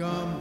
Come,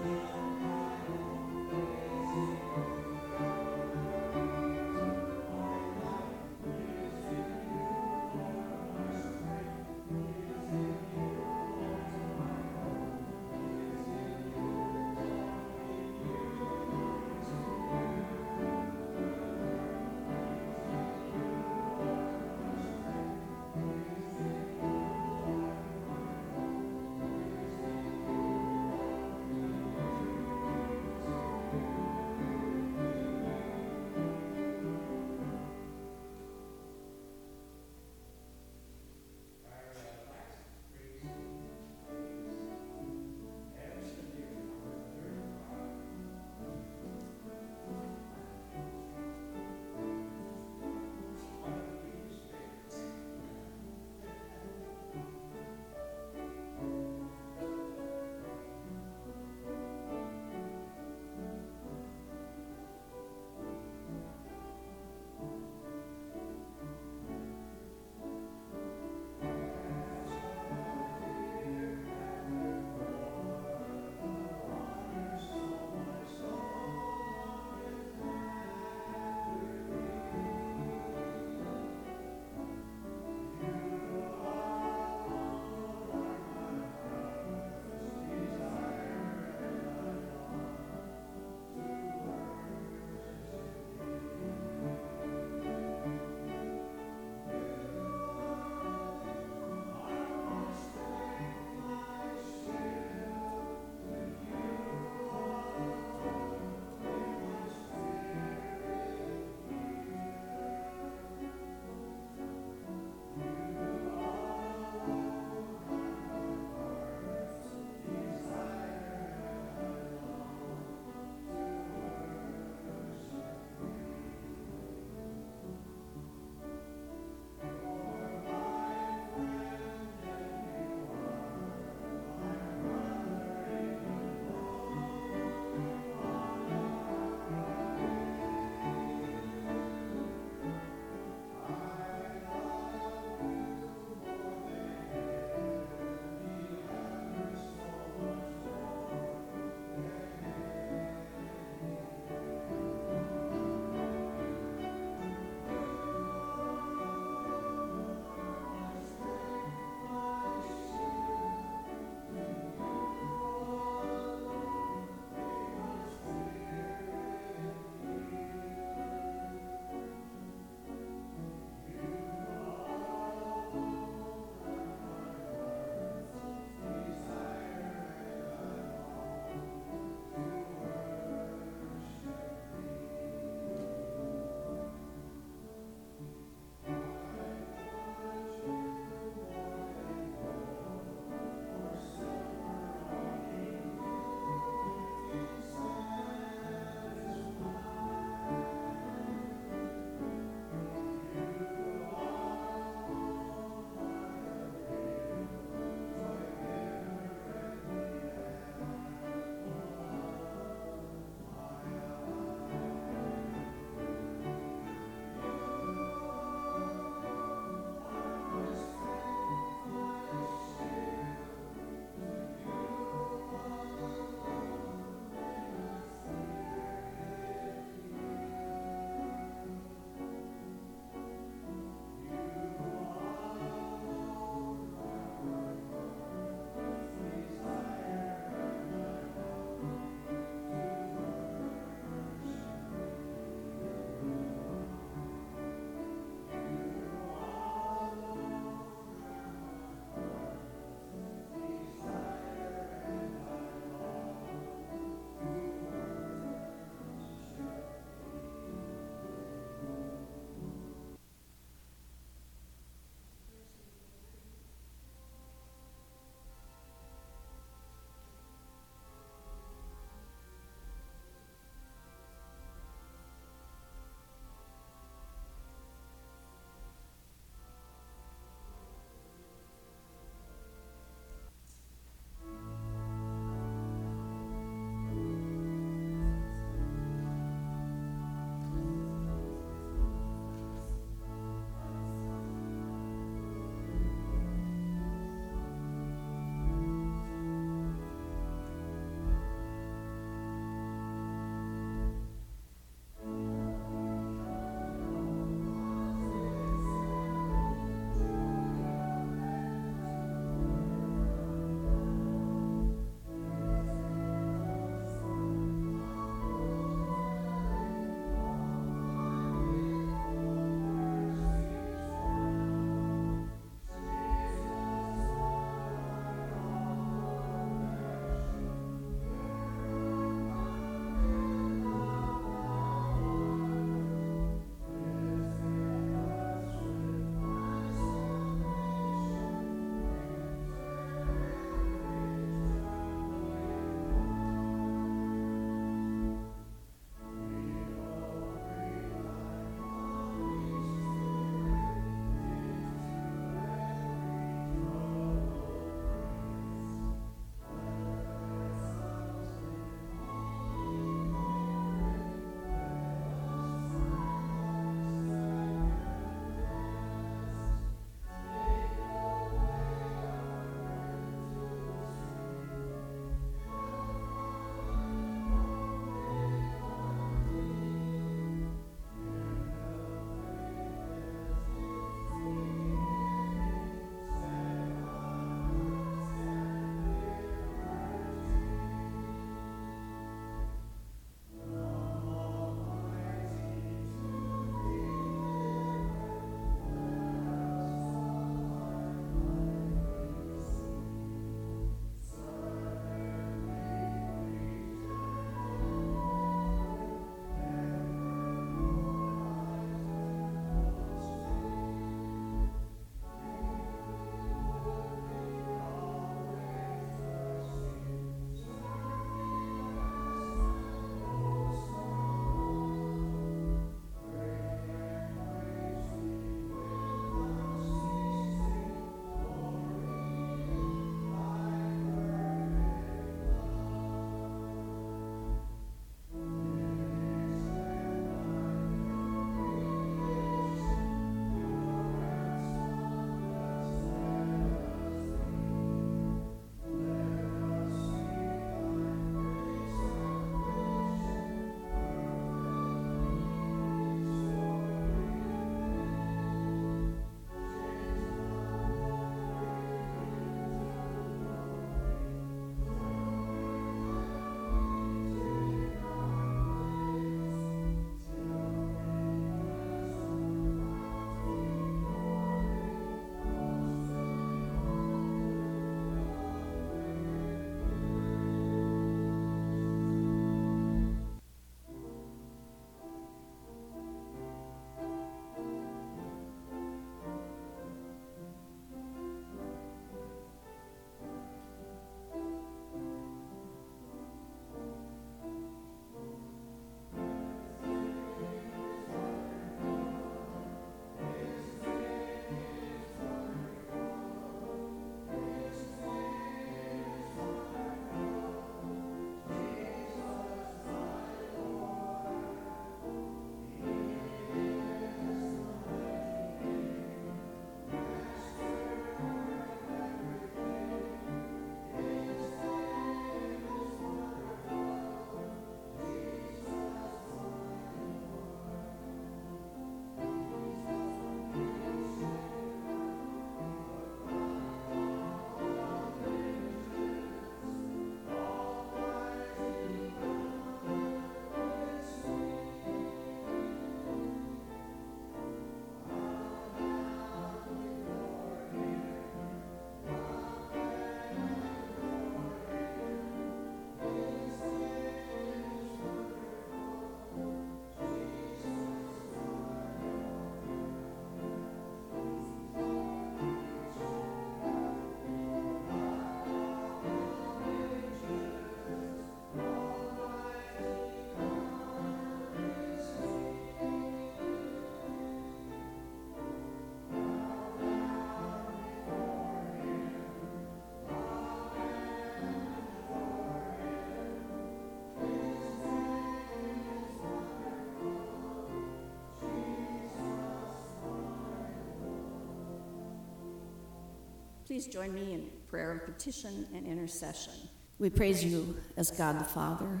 Please join me in prayer of petition and intercession. We praise you as God the Father,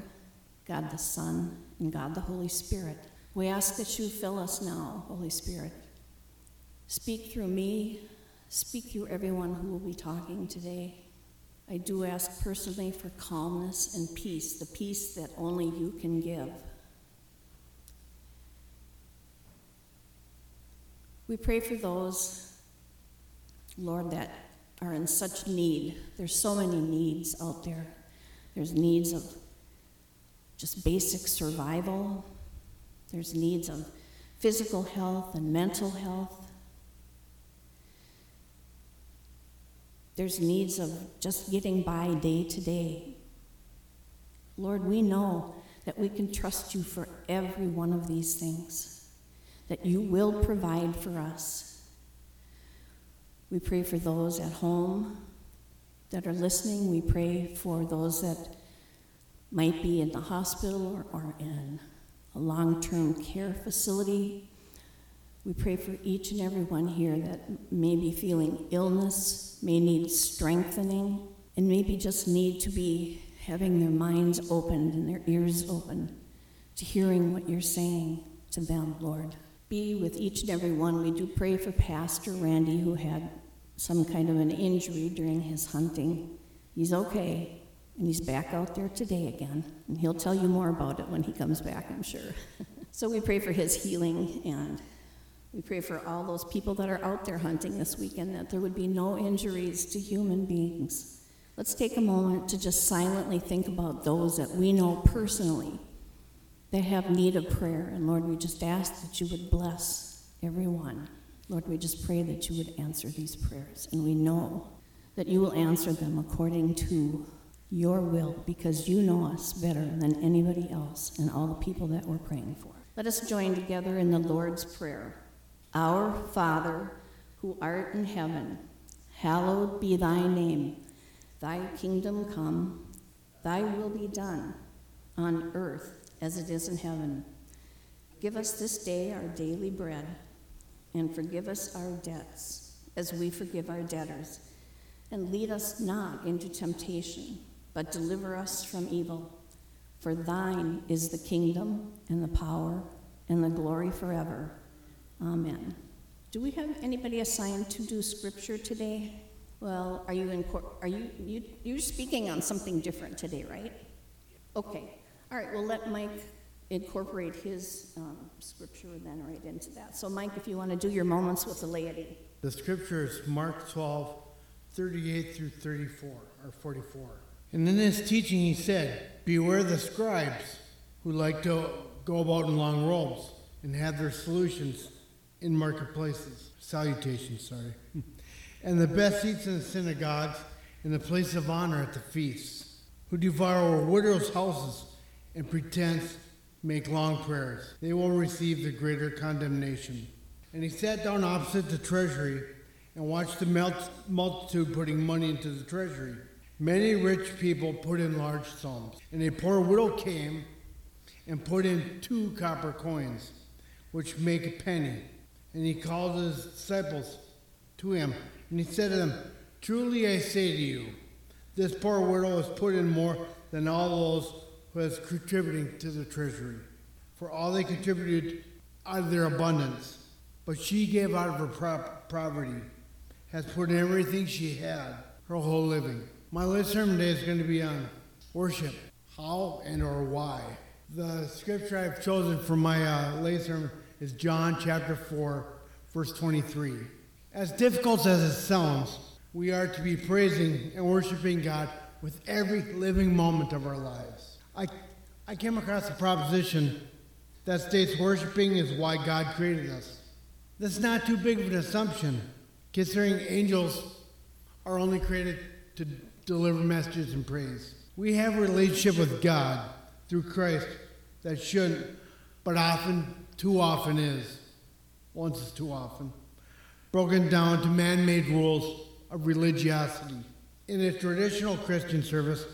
God the Son, and God the Holy Spirit. We ask that you fill us now, Holy Spirit. Speak through me, speak through everyone who will be talking today. I do ask personally for calmness and peace, the peace that only you can give. We pray for those, Lord, that are in such need. There's so many needs out there. There's needs of just basic survival, there's needs of physical health and mental health. There's needs of just getting by day to day. Lord, we know that we can trust you for every one of these things, that you will provide for us. We pray for those at home that are listening. We pray for those that might be in the hospital or, or in a long term care facility. We pray for each and every one here that may be feeling illness, may need strengthening, and maybe just need to be having their minds opened and their ears open to hearing what you're saying to them, Lord. Be with each and every one. We do pray for Pastor Randy, who had some kind of an injury during his hunting. He's okay, and he's back out there today again, and he'll tell you more about it when he comes back, I'm sure. so we pray for his healing, and we pray for all those people that are out there hunting this weekend that there would be no injuries to human beings. Let's take a moment to just silently think about those that we know personally that have need of prayer. And Lord, we just ask that you would bless everyone. Lord, we just pray that you would answer these prayers. And we know that you will answer them according to your will because you know us better than anybody else and all the people that we're praying for. Let us join together in the Lord's Prayer. Our Father, who art in heaven, hallowed be thy name. Thy kingdom come, thy will be done, on earth as it is in heaven. Give us this day our daily bread, and forgive us our debts, as we forgive our debtors. And lead us not into temptation, but deliver us from evil. For thine is the kingdom, and the power, and the glory forever. Amen. Do we have anybody assigned to do scripture today? Well, are you in court? are you, you you're speaking on something different today, right? Okay. All right. We'll let Mike incorporate his um, scripture then right into that. So, Mike, if you want to do your moments with the laity. The scripture is Mark 12, 38 through 34 or 44. And in his teaching, he said, "Beware the scribes who like to go about in long robes and have their solutions in marketplaces. Salutations, sorry. and the best seats in the synagogues and the place of honor at the feasts, who devour widows' houses and pretend make long prayers. They will receive the greater condemnation. And he sat down opposite the treasury and watched the multitude putting money into the treasury. Many rich people put in large sums, and a poor widow came and put in two copper coins, which make a penny. And he called his disciples to him, and he said to them, Truly I say to you, this poor widow has put in more than all those who has contributing to the treasury. For all they contributed out of their abundance, but she gave out of her poverty, has put in everything she had, her whole living. My last sermon today is going to be on worship, how and or why. The scripture I've chosen for my uh, lay sermon is John chapter 4, verse 23. As difficult as it sounds, we are to be praising and worshiping God with every living moment of our lives. I, came across a proposition that states worshiping is why God created us. That's not too big of an assumption, considering angels are only created to deliver messages and praise. We have a relationship with God through Christ that shouldn't, but often too often is, once is too often, broken down to man made rules of religiosity. In a traditional Christian service,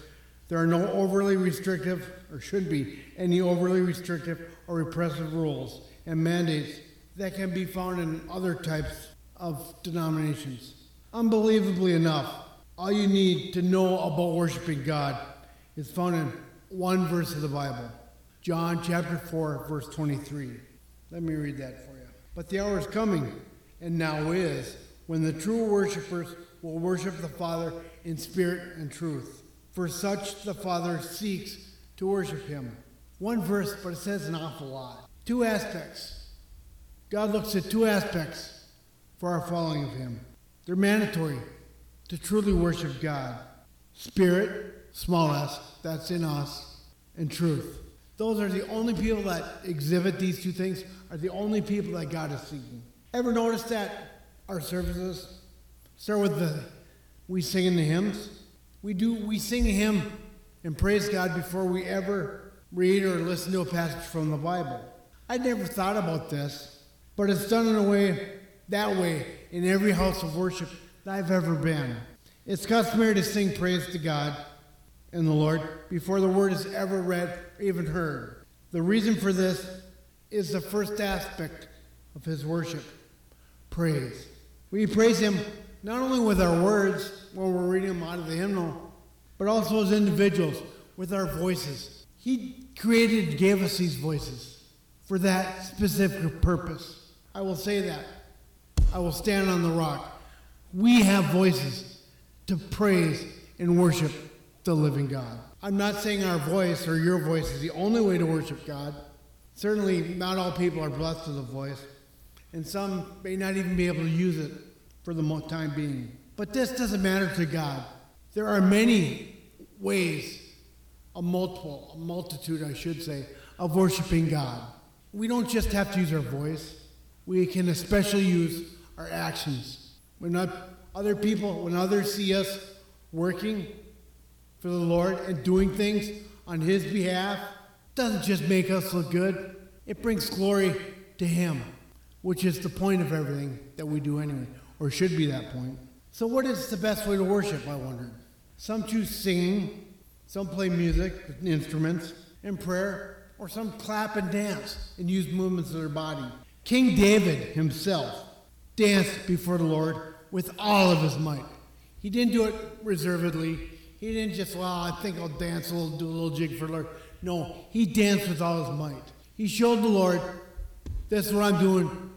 there are no overly restrictive, or should be, any overly restrictive or repressive rules and mandates that can be found in other types of denominations. Unbelievably enough, all you need to know about worshiping God is found in one verse of the Bible John chapter 4, verse 23. Let me read that for you. But the hour is coming, and now is, when the true worshipers will worship the Father in spirit and truth. For such the Father seeks to worship him. One verse, but it says an awful lot. Two aspects. God looks at two aspects for our following of him. They're mandatory to truly worship God. Spirit, small s, that's in us, and truth. Those are the only people that exhibit these two things, are the only people that God is seeking. Ever notice that our services start with the we sing in the hymns? We do we sing a hymn and praise God before we ever read or listen to a passage from the Bible. I never thought about this, but it's done in a way that way in every house of worship that I've ever been. It's customary to sing praise to God and the Lord before the word is ever read or even heard. The reason for this is the first aspect of his worship praise. We praise him not only with our words when we're reading them out of the hymnal, but also as individuals with our voices. He created, gave us these voices for that specific purpose. I will say that. I will stand on the rock. We have voices to praise and worship the living God. I'm not saying our voice or your voice is the only way to worship God. Certainly, not all people are blessed with a voice, and some may not even be able to use it for the time being. But this doesn't matter to God. There are many ways, a multiple, a multitude, I should say, of worshiping God. We don't just have to use our voice, we can especially use our actions. When other people, when others see us working for the Lord and doing things on His behalf, doesn't just make us look good, it brings glory to Him, which is the point of everything that we do anyway, or should be that point. So, what is the best way to worship, I wondered? Some choose singing, some play music, with instruments, and prayer, or some clap and dance and use movements of their body. King David himself danced before the Lord with all of his might. He didn't do it reservedly. He didn't just, well, I think I'll dance a little, do a little jig for the Lord. No, he danced with all his might. He showed the Lord, this is what I'm doing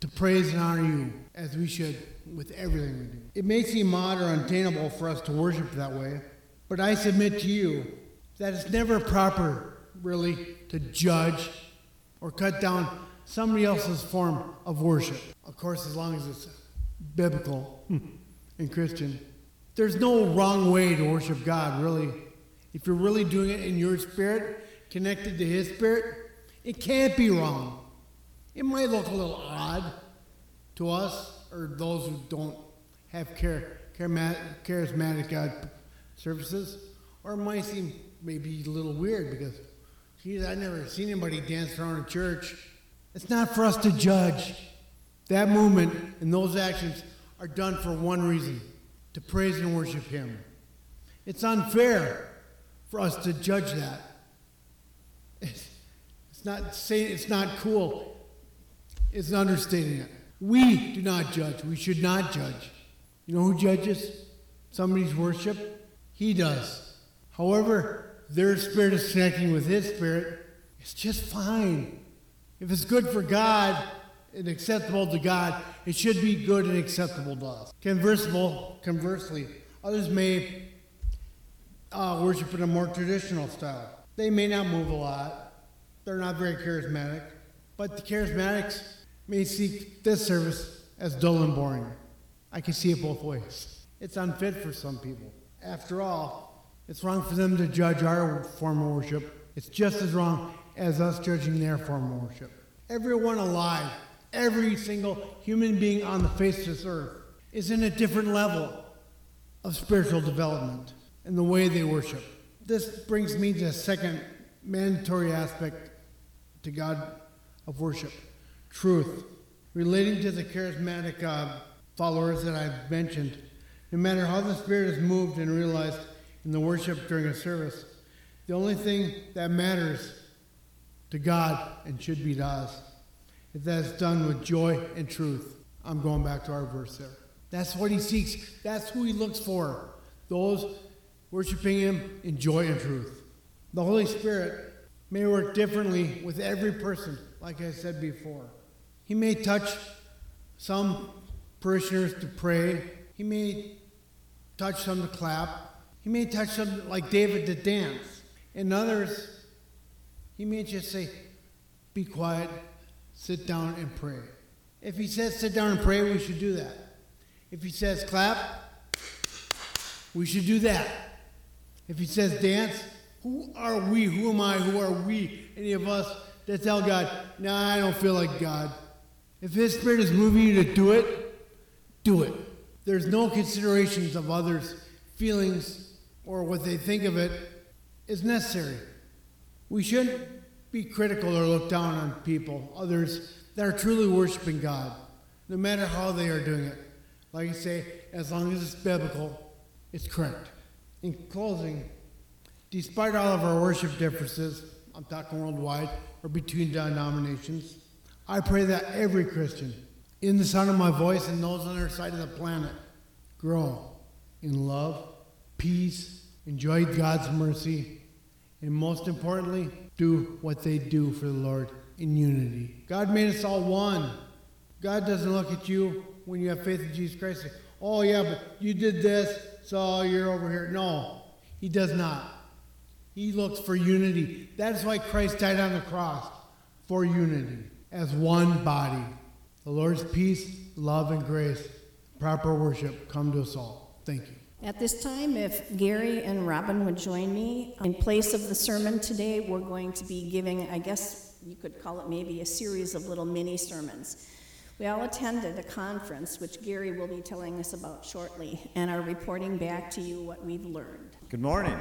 to praise and honor you, as we should with everything we do. It may seem odd or unattainable for us to worship that way, but I submit to you that it's never proper, really, to judge or cut down somebody else's form of worship. Of course, as long as it's biblical hmm. and Christian. There's no wrong way to worship God, really. If you're really doing it in your spirit, connected to His spirit, it can't be wrong. It might look a little odd to us or those who don't have charismatic God services, or might seem maybe a little weird because, geez, I've never seen anybody dance around a church. It's not for us to judge. That movement and those actions are done for one reason to praise and worship Him. It's unfair for us to judge that. It's, it's not saying it's not cool, it's understating it. We do not judge. We should not judge. You know who judges somebody's worship? He does. However, their spirit is connecting with His spirit. It's just fine. If it's good for God and acceptable to God, it should be good and acceptable to us. Conversable, conversely, others may uh, worship in a more traditional style. They may not move a lot. They're not very charismatic. But the charismatics may seek this service as dull and boring. I can see it both ways. It's unfit for some people. After all, it's wrong for them to judge our form of worship. It's just as wrong as us judging their form of worship. Everyone alive, every single human being on the face of this earth, is in a different level of spiritual development in the way they worship. This brings me to a second mandatory aspect to God of worship truth. Relating to the charismatic uh, followers that I've mentioned, no matter how the Spirit is moved and realized in the worship during a service, the only thing that matters to God and should be to us is that it's done with joy and truth. I'm going back to our verse there. That's what he seeks. That's who he looks for. Those worshiping him in joy and truth. The Holy Spirit may work differently with every person, like I said before. He may touch some parishioners to pray. He may touch some to clap. He may touch some, like David, to dance. And others, he may just say, Be quiet, sit down, and pray. If he says sit down and pray, we should do that. If he says clap, we should do that. If he says dance, who are we? Who am I? Who are we? Any of us that tell God, nah, I don't feel like God. If His Spirit is moving you to do it, do it. There's no considerations of others' feelings or what they think of it is necessary. We shouldn't be critical or look down on people, others that are truly worshiping God, no matter how they are doing it. Like I say, as long as it's biblical, it's correct. In closing, despite all of our worship differences, I'm talking worldwide or between denominations, I pray that every Christian, in the sound of my voice and those on our side of the planet, grow in love, peace, enjoy God's mercy, and most importantly, do what they do for the Lord in unity. God made us all one. God doesn't look at you when you have faith in Jesus Christ oh, yeah, but you did this, so you're over here. No, He does not. He looks for unity. That is why Christ died on the cross for unity as one body. The Lord's peace, love, and grace, proper worship come to us all. Thank you. At this time, if Gary and Robin would join me, in place of the sermon today, we're going to be giving, I guess you could call it maybe a series of little mini sermons. We all attended a conference, which Gary will be telling us about shortly, and are reporting back to you what we've learned. Good morning.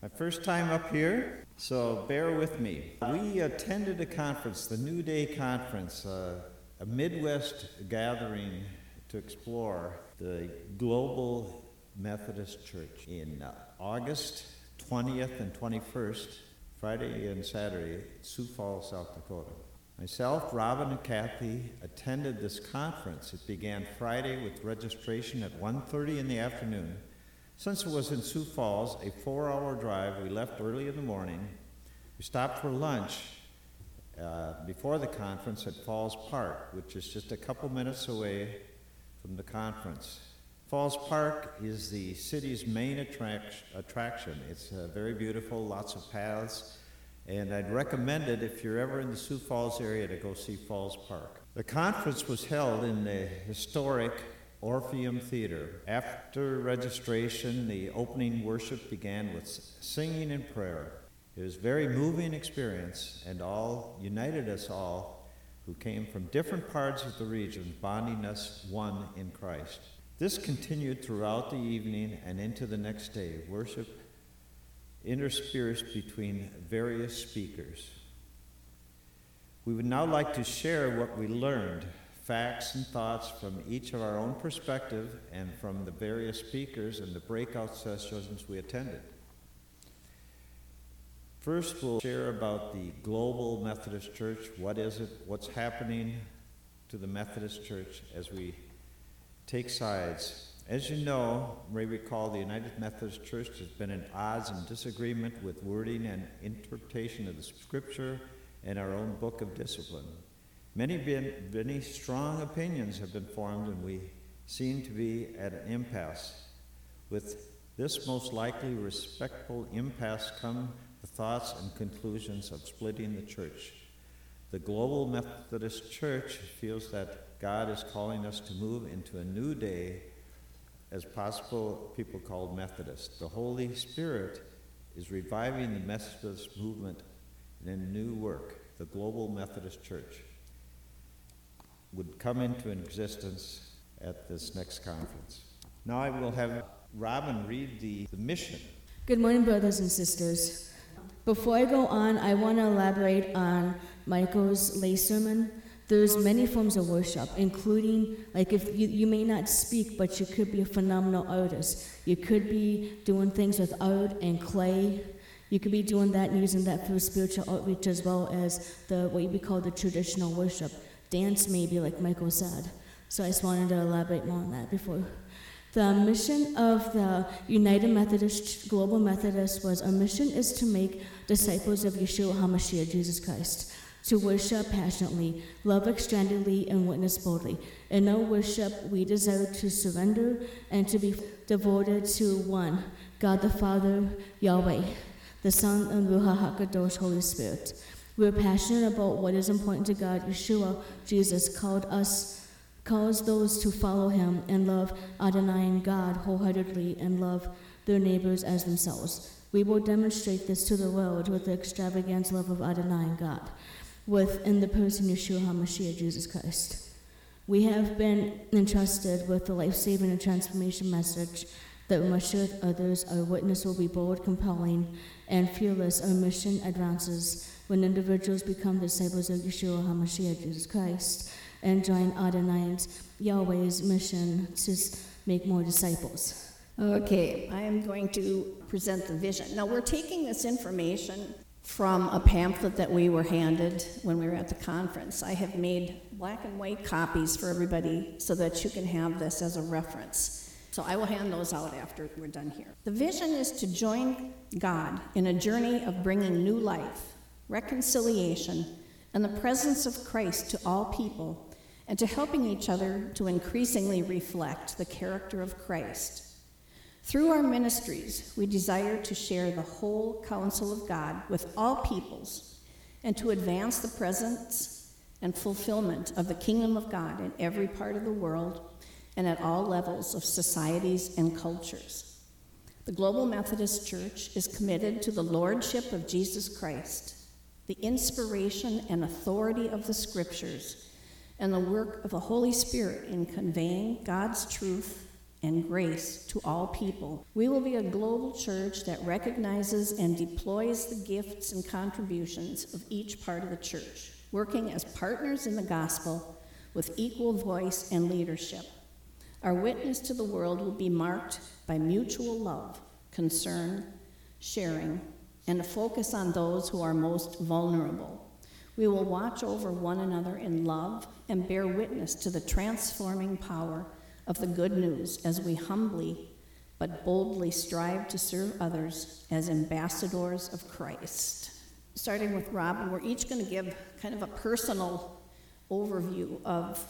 My first time up here, so bear with me. We attended a conference, the New Day Conference, uh, a Midwest gathering to explore the global Methodist Church in uh, August 20th and 21st, Friday and Saturday, Sioux Falls, South Dakota. Myself, Robin, and Kathy attended this conference. It began Friday with registration at 1:30 in the afternoon. Since it was in Sioux Falls, a four-hour drive, we left early in the morning. We stopped for lunch before the conference at Falls Park, which is just a couple minutes away from the conference. Falls Park is the city's main attract- attraction. It's uh, very beautiful, lots of paths, and I'd recommend it if you're ever in the Sioux Falls area to go see Falls Park. The conference was held in the historic Orpheum Theater. After registration, the opening worship began with singing and prayer. It was a very moving experience and all united us all who came from different parts of the region, bonding us one in Christ. This continued throughout the evening and into the next day. Worship interspersed between various speakers. We would now like to share what we learned, facts and thoughts from each of our own perspective and from the various speakers and the breakout sessions we attended. First, we'll share about the Global Methodist Church. What is it? What's happening to the Methodist Church as we take sides. As you know, may recall, the United Methodist Church has been at odds and disagreement with wording and interpretation of the Scripture and our own book of discipline. Many, many strong opinions have been formed, and we seem to be at an impasse. With this most likely respectful impasse come the thoughts and conclusions of splitting the church. The Global Methodist Church feels that God is calling us to move into a new day as possible people called Methodists. The Holy Spirit is reviving the Methodist movement in a new work. The Global Methodist Church would come into existence at this next conference. Now I will have Robin read the, the mission. Good morning, brothers and sisters. Before I go on, I want to elaborate on Michael's lay sermon there's many forms of worship, including like if you, you may not speak, but you could be a phenomenal artist. You could be doing things with art and clay. You could be doing that and using that for spiritual outreach as well as the what we call the traditional worship. Dance maybe, like Michael said. So I just wanted to elaborate more on that before. The mission of the United Methodist Global Methodist was our mission is to make disciples of Yeshua HaMashiach, Jesus Christ, to worship passionately, love extendedly, and witness boldly. In our worship, we desire to surrender and to be devoted to one, God the Father, Yahweh, the Son, and Ruach HaKadosh, Holy Spirit. We're passionate about what is important to God. Yeshua, Jesus, called us calls those to follow him and love Adonai and God wholeheartedly and love their neighbors as themselves. We will demonstrate this to the world with the extravagant love of Adonai and God, within the person Yeshua HaMashiach, Jesus Christ. We have been entrusted with the life saving and transformation message that we must share with others. Our witness will be bold, compelling, and fearless. Our mission advances when individuals become disciples of Yeshua HaMashiach, Jesus Christ and join Adonai's Yahweh's mission to make more disciples. Okay, I am going to present the vision. Now, we're taking this information from a pamphlet that we were handed when we were at the conference. I have made black and white copies for everybody so that you can have this as a reference. So I will hand those out after we're done here. The vision is to join God in a journey of bringing new life, reconciliation, and the presence of Christ to all people and to helping each other to increasingly reflect the character of Christ. Through our ministries, we desire to share the whole counsel of God with all peoples and to advance the presence and fulfillment of the kingdom of God in every part of the world and at all levels of societies and cultures. The Global Methodist Church is committed to the Lordship of Jesus Christ, the inspiration and authority of the Scriptures and the work of the Holy Spirit in conveying God's truth and grace to all people. We will be a global church that recognizes and deploys the gifts and contributions of each part of the church, working as partners in the gospel with equal voice and leadership. Our witness to the world will be marked by mutual love, concern, sharing, and a focus on those who are most vulnerable. We will watch over one another in love and bear witness to the transforming power of the good news as we humbly but boldly strive to serve others as ambassadors of Christ. Starting with Robin, we're each going to give kind of a personal overview of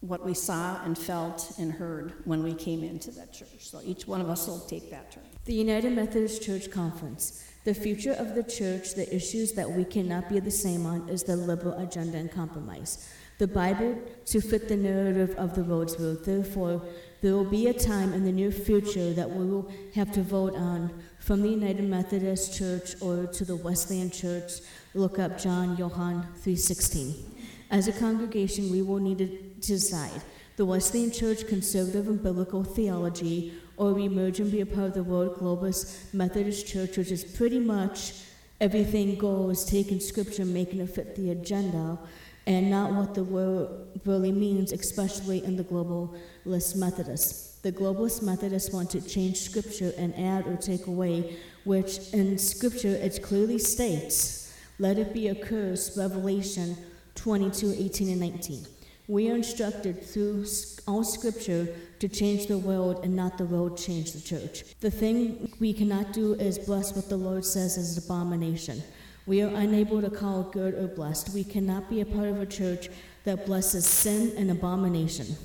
what we saw and felt and heard when we came into that church. So each one of us will take that turn. The United Methodist Church Conference. The future of the church, the issues that we cannot be the same on, is the liberal agenda and compromise the Bible to fit the narrative of the Rhodes Vote. Therefore, there will be a time in the near future that we will have to vote on from the United Methodist Church or to the Wesleyan Church. Look up John Johann 3:16. As a congregation, we will need to decide the Wesleyan Church conservative and biblical theology, or we merge and be a part of the World Globus Methodist Church, which is pretty much everything goes, taking scripture, making it fit the agenda and not what the word really means, especially in the globalist Methodists. The globalist Methodists want to change scripture and add or take away, which in scripture it clearly states, let it be a curse, Revelation 22, 18, and 19. We are instructed through all scripture to change the world and not the world change the church. The thing we cannot do is bless what the Lord says is abomination. We are unable to call good or blessed. We cannot be a part of a church that blesses sin and abomination.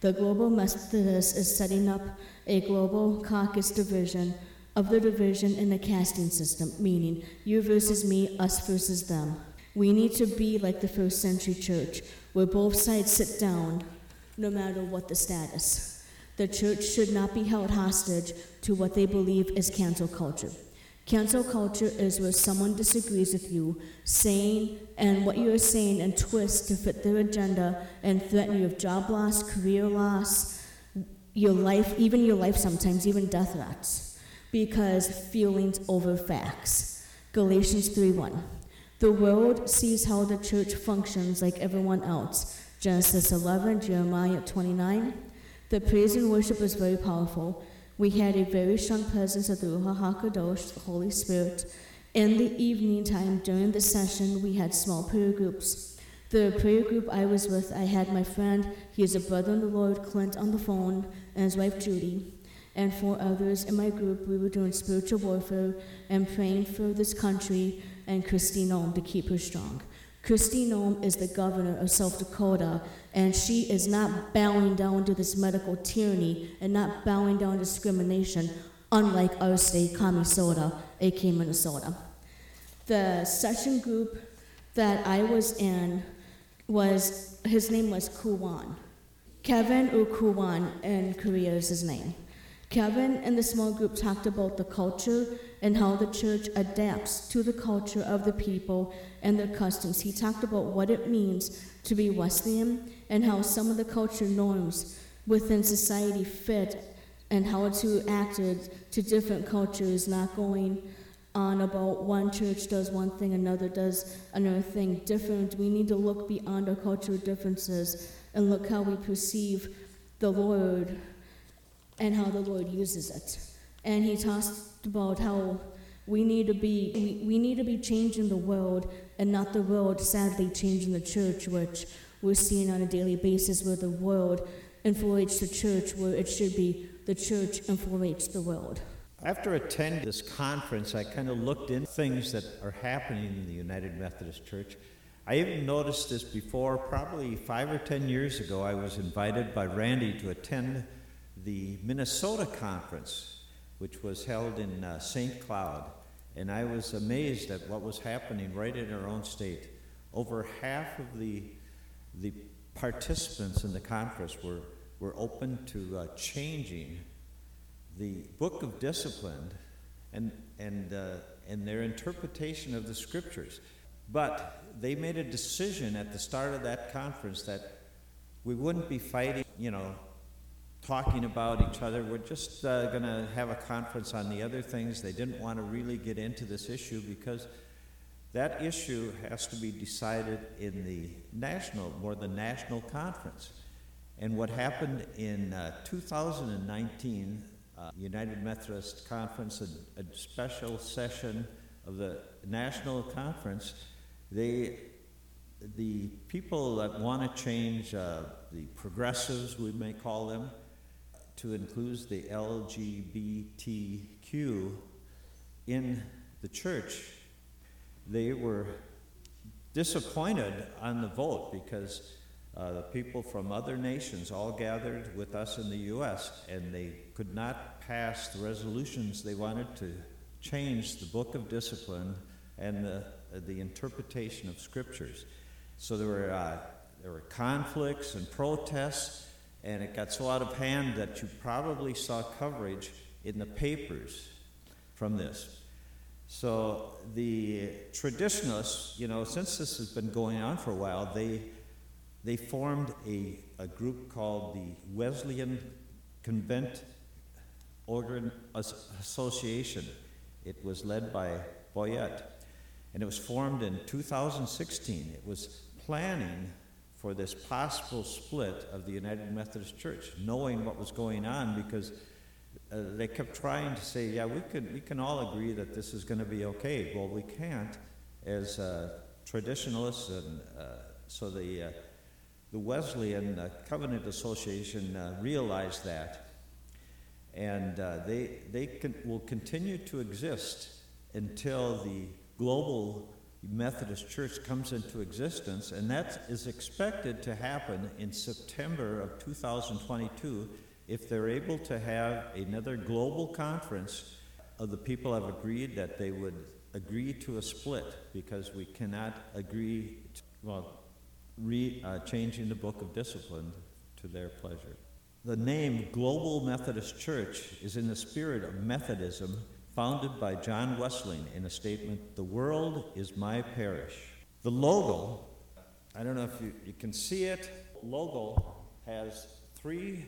The Global Methodist is setting up a global caucus division of the division in the casting system, meaning you versus me, us versus them. We need to be like the first century church, where both sides sit down, no matter what the status. The church should not be held hostage to what they believe is cancel culture. Cancel culture is where someone disagrees with you, saying and what you are saying and twist to fit their agenda and threaten you with job loss, career loss, your life, even your life sometimes, even death threats, because feelings over facts. Galatians 3:1. The world sees how the church functions like everyone else. Genesis 11, Jeremiah 29. The praise and worship is very powerful. We had a very strong presence of the Ruach HaKadosh, the Holy Spirit. In the evening time during the session, we had small prayer groups. The prayer group I was with, I had my friend, he is a brother in the Lord, Clint, on the phone, and his wife Judy, and four others in my group. We were doing spiritual warfare and praying for this country and Christine Noem to keep her strong. Christine Noem is the governor of South Dakota, and she is not bowing down to this medical tyranny and not bowing down to discrimination, unlike our state, Minnesota, aka Minnesota. The session group that I was in was his name was Kuwan. Kevin or Kuwan in Korea is his name. Kevin and the small group talked about the culture and how the church adapts to the culture of the people and their customs. He talked about what it means to be Wesleyan and how some of the culture norms within society fit and how to act to different cultures, not going on about one church does one thing, another does another thing different. We need to look beyond our cultural differences and look how we perceive the Lord and how the Lord uses it. And he talked about how we need to be we, we need to be changing the world and not the world sadly changing the church, which we're seeing on a daily basis where the world infiltrates the church where it should be the church infiltrates the world. After attending this conference, I kind of looked into things that are happening in the United Methodist Church. I even noticed this before, probably five or ten years ago. I was invited by Randy to attend the Minnesota conference, which was held in uh, St. Cloud. And I was amazed at what was happening right in our own state. Over half of the, the participants in the conference were, were open to uh, changing the book of discipline and, and, uh, and their interpretation of the scriptures. But they made a decision at the start of that conference that we wouldn't be fighting, you know, talking about each other. We're just uh, going to have a conference on the other things. They didn't want to really get into this issue because that issue has to be decided in the national, more the national conference. And what happened in uh, 2019, uh, United Methodist Conference, a, a, special session of the national conference, they, the people that want to change, uh, the progressives, we may call them, to include the LGBTQ in the church, they were disappointed on the vote because uh, the people from other nations all gathered with us in the U.S., and they could not pass the resolutions they wanted to change the book of discipline and the, the interpretation of scriptures. So there were, uh, there were conflicts and protests, and it got so out of hand that you probably saw coverage in the papers from this. So the traditionalists, you know, since this has been going on for a while, they they formed a, a group called the Wesleyan Convent Organ Association. It was led by Boyette, and it was formed in 2016. It was planning for this possible split of the United Methodist Church, knowing what was going on because uh, they kept trying to say, yeah, we, could, we can all agree that this is going to be okay. Well, we can't as uh, traditionalists, and uh, so the uh, the Wesleyan Covenant Association uh, realized that, and uh, they, they will continue to exist until the global Methodist Church comes into existence, and that is expected to happen in September of 2022 if they're able to have another global conference of the people have agreed that they would agree to a split because we cannot agree to, well re, uh, changing the book of discipline to their pleasure. The name Global Methodist Church is in the spirit of Methodism founded by John Wesley in a statement The world is my parish. The logo, I don't know if you, you can see it, logo has three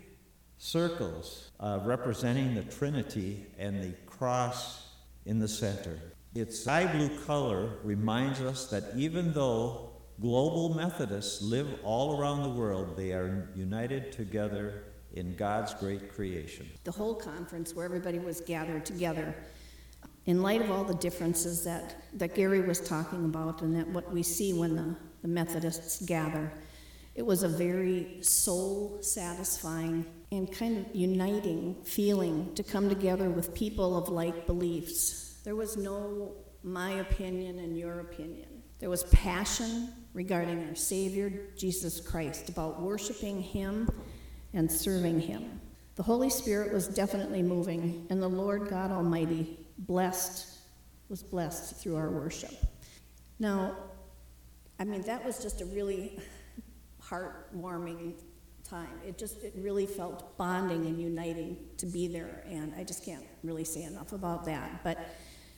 circles uh, representing the Trinity and the cross in the center. Its sky blue color reminds us that even though Global Methodists live all around the world. They are united together in God's great creation. The whole conference, where everybody was gathered together, in light of all the differences that, that Gary was talking about, and that what we see when the the Methodists gather. It was a very soul satisfying and kind of uniting feeling to come together with people of like beliefs. There was no my opinion and your opinion. There was passion regarding our Savior, Jesus Christ, about worshiping Him and serving Him. The Holy Spirit was definitely moving, and the Lord God Almighty blessed, was blessed through our worship. Now, I mean, that was just a really heartwarming time. It just, it really felt bonding and uniting to be there, and I just can't really say enough about that. But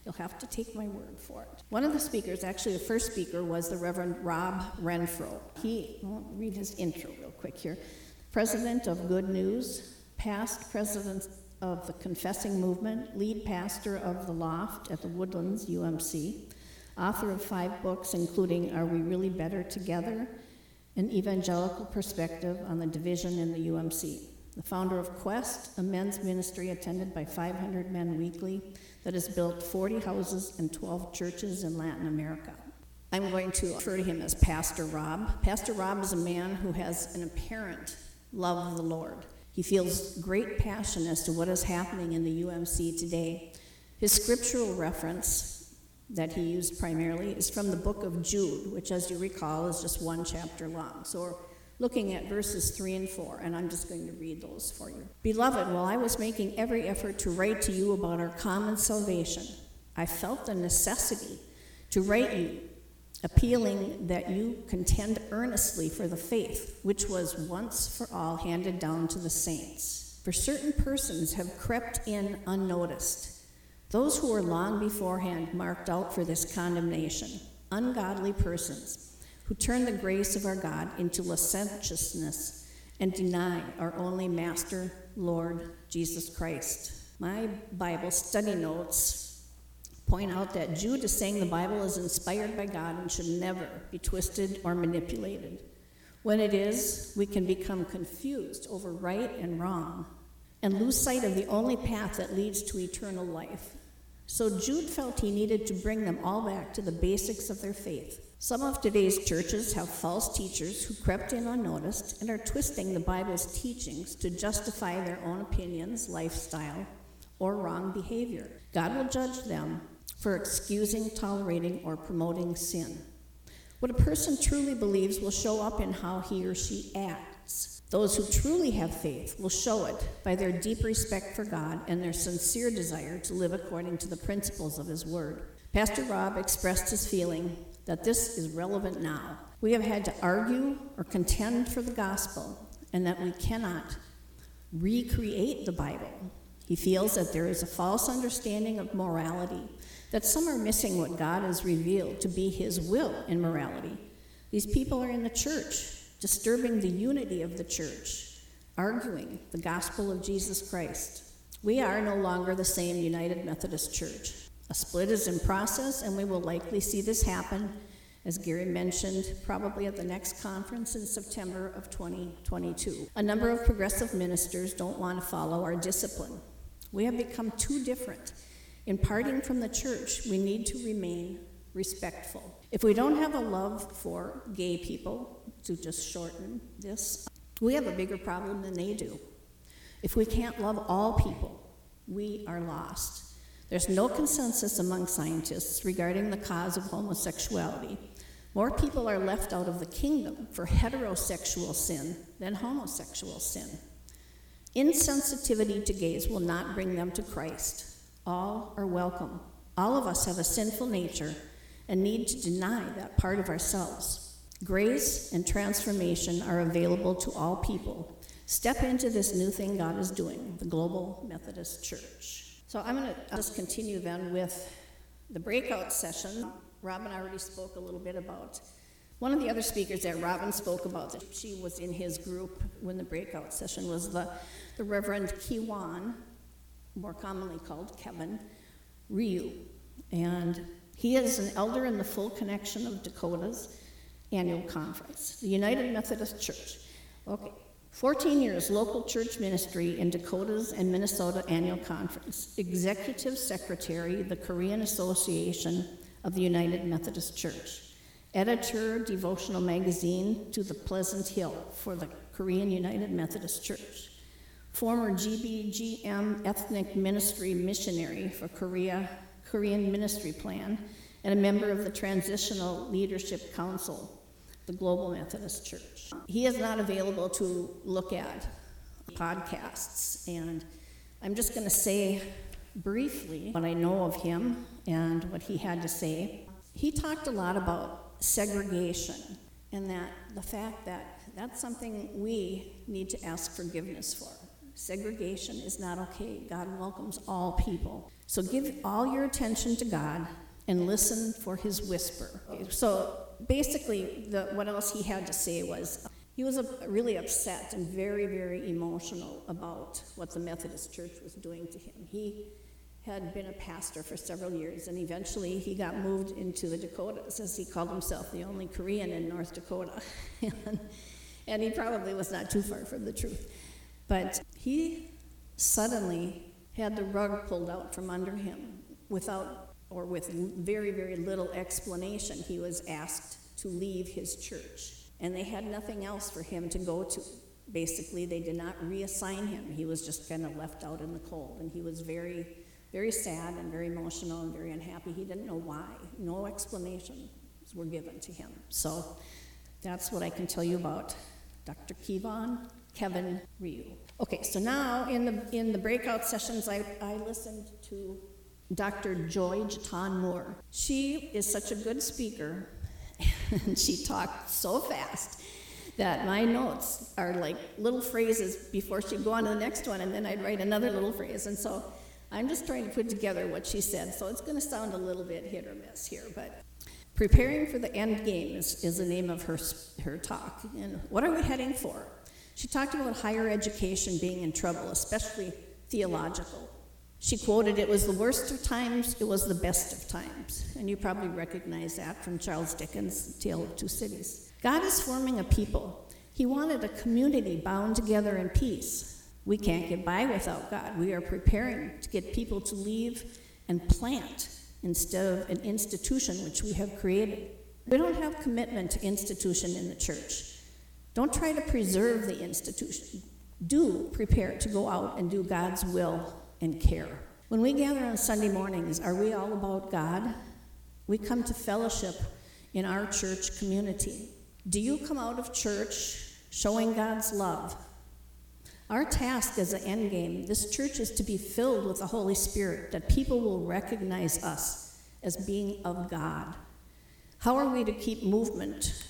You'll have to take my word for it. One of the speakers, actually, the first speaker, was the Reverend Rob Renfroe. He, I'll read his intro real quick here. President of Good News, past president of the Confessing Movement, lead pastor of The Loft at the Woodlands UMC, author of five books, including Are We Really Better Together? An Evangelical Perspective on the Division in the UMC. The founder of Quest, a men's ministry attended by 500 men weekly that has built 40 houses and 12 churches in Latin America. I'm going to refer to him as Pastor Rob. Pastor Rob is a man who has an apparent love of the Lord. He feels great passion as to what is happening in the UMC today. His scriptural reference that he used primarily is from the book of Jude, which, as you recall, is just one chapter long. So looking at verses 3 and 4, and I'm just going to read those for you. Beloved, while I was making every effort to write to you about our common salvation, I felt the necessity to write you, appealing that you contend earnestly for the faith which was once for all handed down to the saints. For certain persons have crept in unnoticed, those who were long beforehand marked out for this condemnation, ungodly persons who turn the grace of our God into licentiousness and deny our only Master, Lord Jesus Christ. My Bible study notes point out that Jude is saying the Bible is inspired by God and should never be twisted or manipulated. When it is, we can become confused over right and wrong and lose sight of the only path that leads to eternal life. So Jude felt he needed to bring them all back to the basics of their faith some of today's churches have false teachers who crept in unnoticed and are twisting the Bible's teachings to justify their own opinions, lifestyle, or wrong behavior. God will judge them for excusing, tolerating, or promoting sin. What a person truly believes will show up in how he or she acts. Those who truly have faith will show it by their deep respect for God and their sincere desire to live according to the principles of His Word. Pastor Rob expressed his feeling that this is relevant now. We have had to argue or contend for the gospel, and that we cannot recreate the Bible. He feels that there is a false understanding of morality, that some are missing what God has revealed to be His will in morality. These people are in the church, disturbing the unity of the church, arguing the gospel of Jesus Christ. We are no longer the same United Methodist Church. A split is in process, and we will likely see this happen, as Gary mentioned, probably at the next conference in September of 2022. A number of progressive ministers don't want to follow our discipline. We have become too different. In parting from the church, we need to remain respectful. If we don't have a love for gay people, to just shorten this, we have a bigger problem than they do. If we can't love all people, we are lost. There's no consensus among scientists regarding the cause of homosexuality. More people are left out of the kingdom for heterosexual sin than homosexual sin. Insensitivity to gays will not bring them to Christ. All are welcome. All of us have a sinful nature and need to deny that part of ourselves. Grace and transformation are available to all people. Step into this new thing God is doing, the Global Methodist Church. So I'm going to just continue then with the breakout session. Robin already spoke a little bit about one of the other speakers that Robin spoke about that she was in his group when the breakout session was the, the Reverend Kiwan, more commonly called Kevin Ryu. And he is an elder in the Full Connection of Dakota's annual conference, the United Methodist Church. Okay, 14 years local church ministry in Dakota's and Minnesota annual conference, executive secretary, the Korean Association of the United Methodist Church. editor, devotional magazine to the Pleasant Hill for the Korean United Methodist Church, former GBGM ethnic ministry missionary for Korea, Korean Ministry Plan, and a member of the Transitional Leadership Council, the Global Methodist Church. He is not available to look at podcasts, and I'm just going to say briefly what I know of him and what he had to say. He talked a lot about segregation and that the fact that that's something we need to ask forgiveness for. Segregation is not okay. God welcomes all people. So give all your attention to God and listen for his whisper. So basically, the, what else he had to say was he was really upset and very, very emotional about what the Methodist Church was doing to him. He had been a pastor for several years, and eventually he got moved into the Dakotas, as he called himself the only Korean in North Dakota. and, and he probably was not too far from the truth. But he suddenly had the rug pulled out from under him without or with very, very little explanation. He was asked to leave his church, and they had nothing else for him to go to. Basically, they did not reassign him. He was just kind of left out in the cold, and he was very very sad and very emotional and very unhappy. He didn't know why. No explanations were given to him. So that's what I can tell you about Dr. Kevon, Kevin Ryu. Okay, so now in the, in the breakout sessions, I, I listened to Dr. Joy Jittaun Moore. She is such a good speaker, and she talked so fast that my notes are like little phrases before she'd go on to the next one, and then I'd write another little phrase. And so I'm just trying to put together what she said, so it's going to sound a little bit hit or miss here, but preparing for the end game is, is the name of her, her talk. And what are we heading for? She talked about higher education being in trouble, especially theological. She quoted, It was the worst of times, it was the best of times. And you probably recognize that from Charles Dickens' Tale of Two Cities. God is forming a people. He wanted a community bound together in peace. We can't get by without God. We are preparing to get people to leave and plant instead of an institution which we have created. We don't have commitment to institution in the church. Don't try to preserve the institution. Do prepare to go out and do God's will and care. When we gather on Sunday mornings, are we all about God? We come to fellowship in our church community. Do you come out of church showing God's love? Our task as an end game, this church is to be filled with the Holy Spirit, that people will recognize us as being of God. How are we to keep movement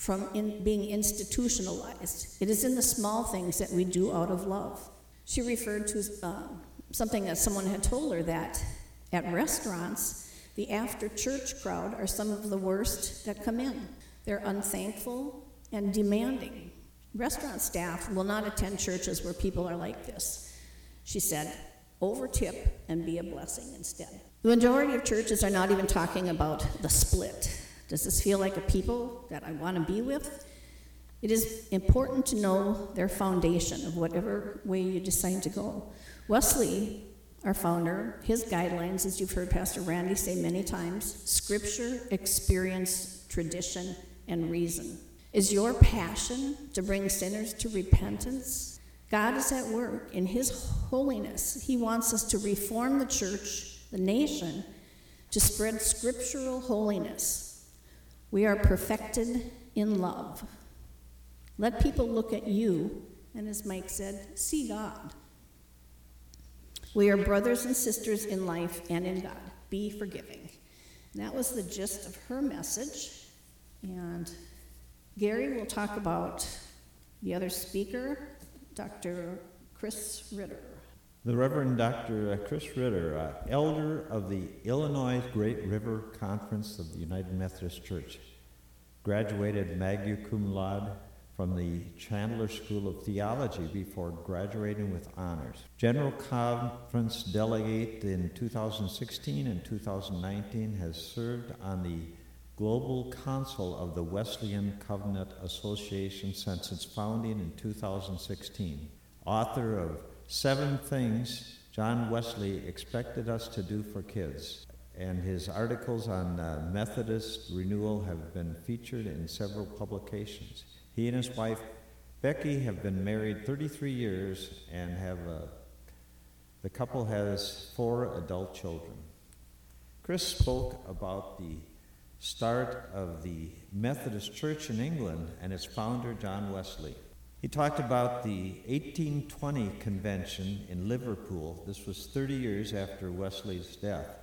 from in being institutionalized? It is in the small things that we do out of love. She referred to uh, something that someone had told her that at restaurants, the after church crowd are some of the worst that come in. They're unthankful and demanding. Restaurant staff will not attend churches where people are like this. She said, overtip and be a blessing instead. The majority of churches are not even talking about the split. Does this feel like a people that I want to be with? It is important to know their foundation of whatever way you decide to go. Wesley, our founder, his guidelines, as you've heard Pastor Randy say many times scripture, experience, tradition, and reason. Is your passion to bring sinners to repentance? God is at work in His holiness. He wants us to reform the church, the nation, to spread scriptural holiness. We are perfected in love. Let people look at you, and as Mike said, see God. We are brothers and sisters in life and in God. Be forgiving. And that was the gist of her message. And Gary will talk about the other speaker, Dr. Chris Ritter. The Reverend Dr. Uh, Chris Ritter, uh, elder of the Illinois Great River Conference of the United Methodist Church, graduated magna cum laude from the Candler School of Theology before graduating with honors. General Conference delegate in 2016 and 2019 has served on the Global Council of the Wesleyan Covenant Association since its founding in 2016. Author of Seven Things John Wesley Expected Us to Do for Kids, and his articles on uh, Methodist renewal have been featured in several publications. He and his wife, Becky, have been married 33 years and have a, the couple has four adult children. Chris spoke about the start of the Methodist Church in England and its founder, John Wesley. He talked about the 1820 convention in Liverpool. This was 30 years after Wesley's death.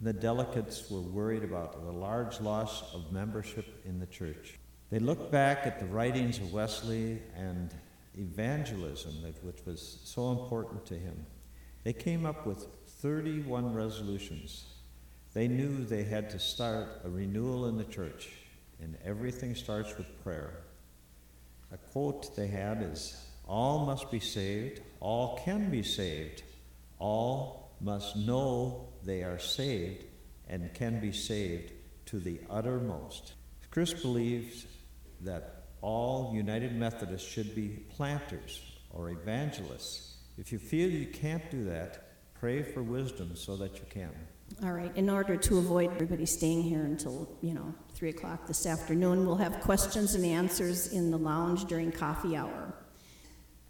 The delegates were worried about the large loss of membership in the church. They looked back at the writings of Wesley and evangelism, which was so important to him. They came up with 31 resolutions. They knew they had to start a renewal in the church, and everything starts with prayer. A quote they had is All must be saved, all can be saved, all must know they are saved and can be saved to the uttermost. Chris believes that all United Methodists should be planters or evangelists. If you feel you can't do that, pray for wisdom so that you can. All right, in order to avoid everybody staying here until, you know, 3 o'clock this afternoon, we'll have questions and answers in the lounge during coffee hour.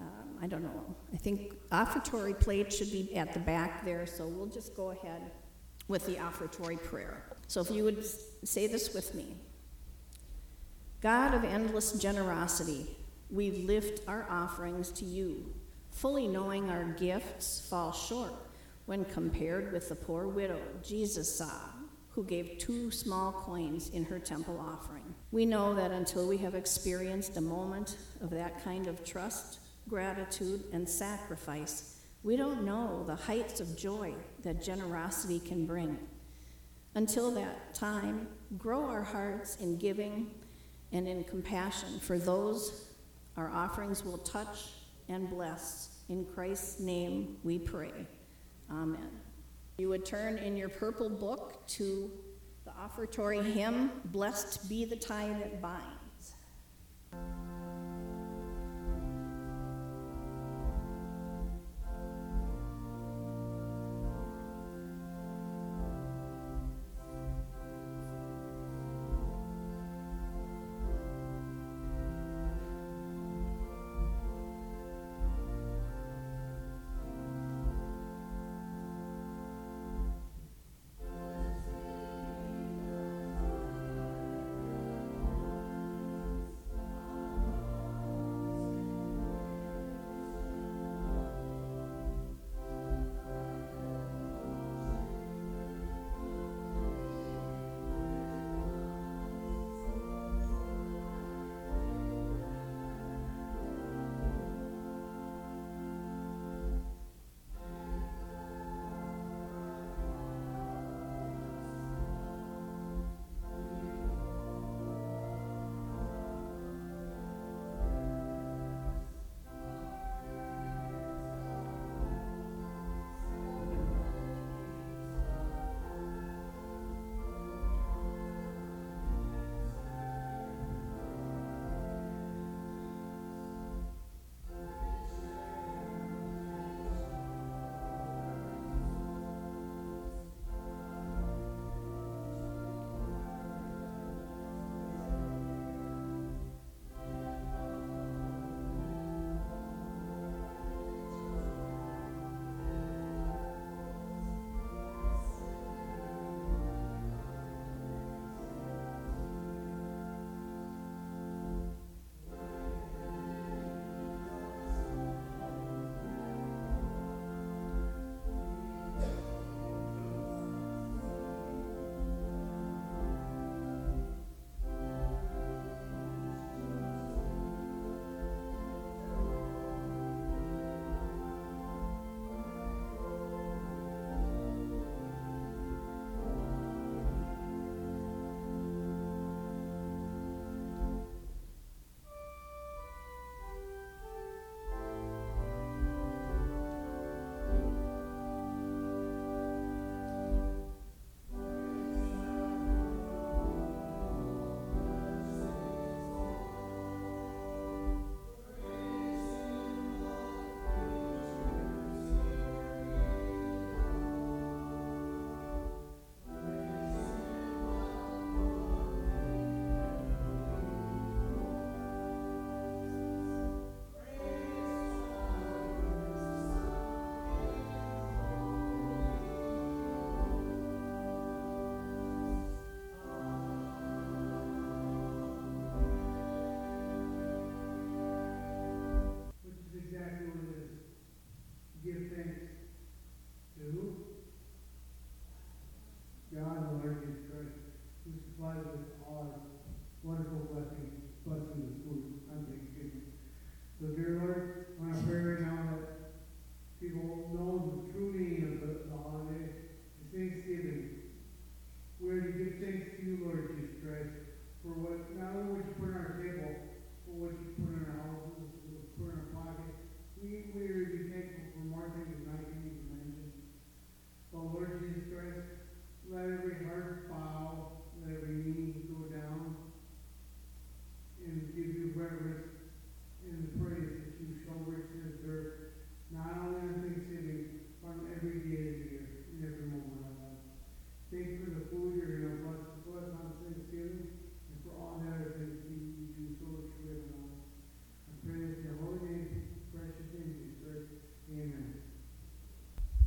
Um, I don't know. I think offertory plate should be at the back there, so we'll just go ahead with the offertory prayer. So if you would say this with me God of endless generosity, we lift our offerings to you, fully knowing our gifts fall short when compared with the poor widow Jesus saw, who gave two small coins in her temple offering. We know that until we have experienced a moment of that kind of trust, gratitude, and sacrifice, we don't know the heights of joy that generosity can bring. Until that time, grow our hearts in giving and in compassion for those our offerings will touch and bless. In Christ's name we pray. Amen. You would turn in your purple book to the offertory hymn, Blessed Be the Tie That Binds.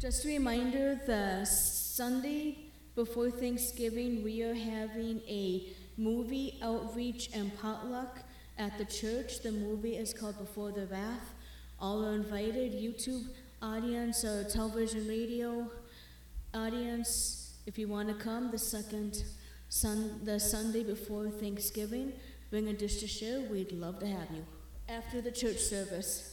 Just a reminder the Sunday before Thanksgiving, we are having a movie outreach and potluck at the church. The movie is called Before the Wrath. All are invited YouTube audience or television radio audience. If you want to come the second sun, the Sunday before Thanksgiving, bring a dish to share. We'd love to have you after the church service.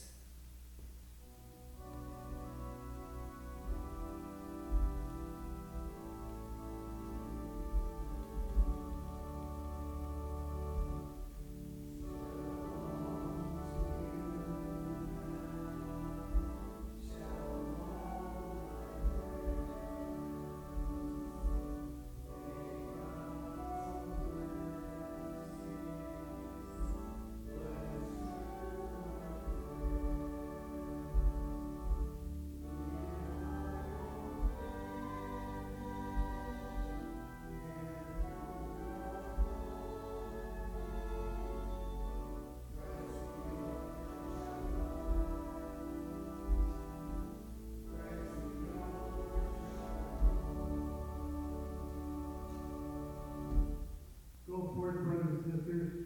Scriptures